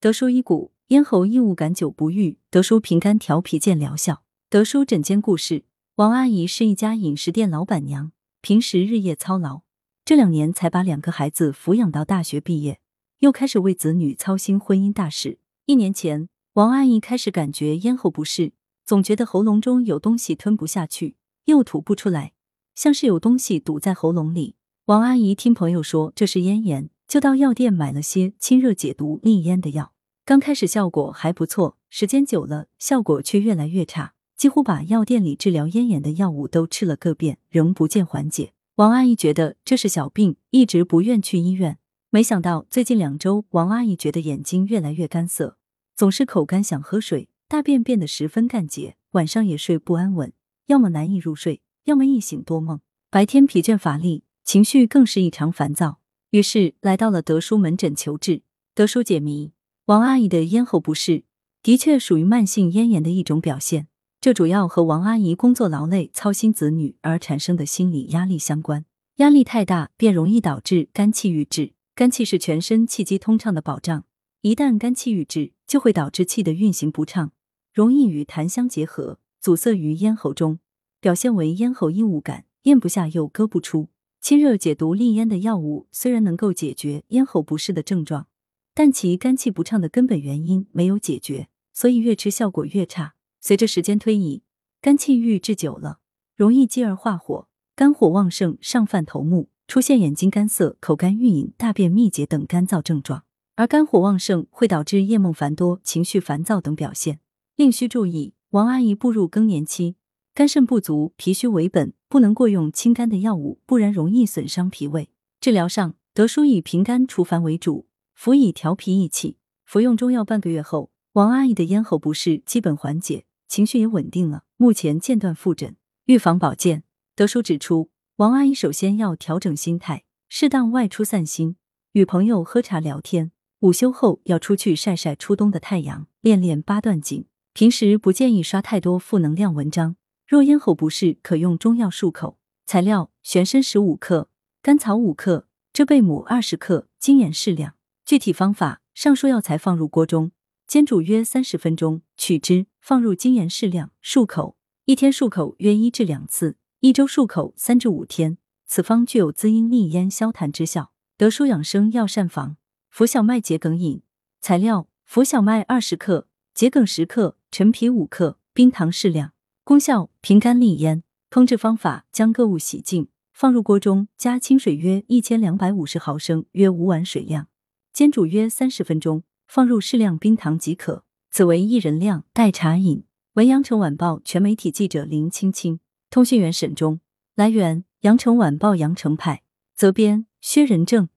德舒医骨，咽喉异物感久不愈，德舒平肝调脾见疗效。德舒诊间故事：王阿姨是一家饮食店老板娘，平时日夜操劳，这两年才把两个孩子抚养到大学毕业，又开始为子女操心婚姻大事。一年前，王阿姨开始感觉咽喉不适，总觉得喉咙中有东西吞不下去，又吐不出来，像是有东西堵在喉咙里。王阿姨听朋友说这是咽炎。就到药店买了些清热解毒利咽的药，刚开始效果还不错，时间久了效果却越来越差，几乎把药店里治疗咽炎的药物都吃了个遍，仍不见缓解。王阿姨觉得这是小病，一直不愿去医院。没想到最近两周，王阿姨觉得眼睛越来越干涩，总是口干想喝水，大便变得十分干结，晚上也睡不安稳，要么难以入睡，要么一醒多梦，白天疲倦乏力，情绪更是异常烦躁。于是来到了德叔门诊求治。德叔解谜：王阿姨的咽喉不适的确属于慢性咽炎的一种表现，这主要和王阿姨工作劳累、操心子女而产生的心理压力相关。压力太大，便容易导致肝气郁滞。肝气是全身气机通畅的保障，一旦肝气郁滞，就会导致气的运行不畅，容易与痰相结合，阻塞于咽喉中，表现为咽喉异物感，咽不下又割不出。清热解毒利咽的药物虽然能够解决咽喉不适的症状，但其肝气不畅的根本原因没有解决，所以越吃效果越差。随着时间推移，肝气郁滞久了，容易积而化火，肝火旺盛，上犯头目，出现眼睛干涩、口干欲饮、大便秘结等干燥症状。而肝火旺盛会导致夜梦繁多、情绪烦躁等表现。另需注意，王阿姨步入更年期。肝肾不足，脾虚为本，不能过用清肝的药物，不然容易损伤脾胃。治疗上，德叔以平肝除烦为主，辅以调脾益气。服用中药半个月后，王阿姨的咽喉不适基本缓解，情绪也稳定了，目前间断复诊。预防保健，德叔指出，王阿姨首先要调整心态，适当外出散心，与朋友喝茶聊天。午休后要出去晒晒初冬的太阳，练练八段锦。平时不建议刷太多负能量文章。若咽喉不适，可用中药漱口。材料：玄参十五克，甘草五克，浙贝母二十克，精盐适量。具体方法：上述药材放入锅中，煎煮约三十分钟，取汁，放入精盐适量，漱口。一天漱口约一至两次，一周漱口三至五天。此方具有滋阴利咽、消痰之效。德舒养生药膳房：浮小麦桔梗饮。材料：浮小麦二十克，桔梗十克，陈皮五克，冰糖适量。功效平肝利咽。烹制方法：将各物洗净，放入锅中，加清水约一千两百五十毫升，约五碗水量，煎煮约三十分钟，放入适量冰糖即可。此为一人量，代茶饮。文阳城晚报全媒体记者林青青，通讯员沈忠。来源：阳城晚报阳城派。责编：薛仁正。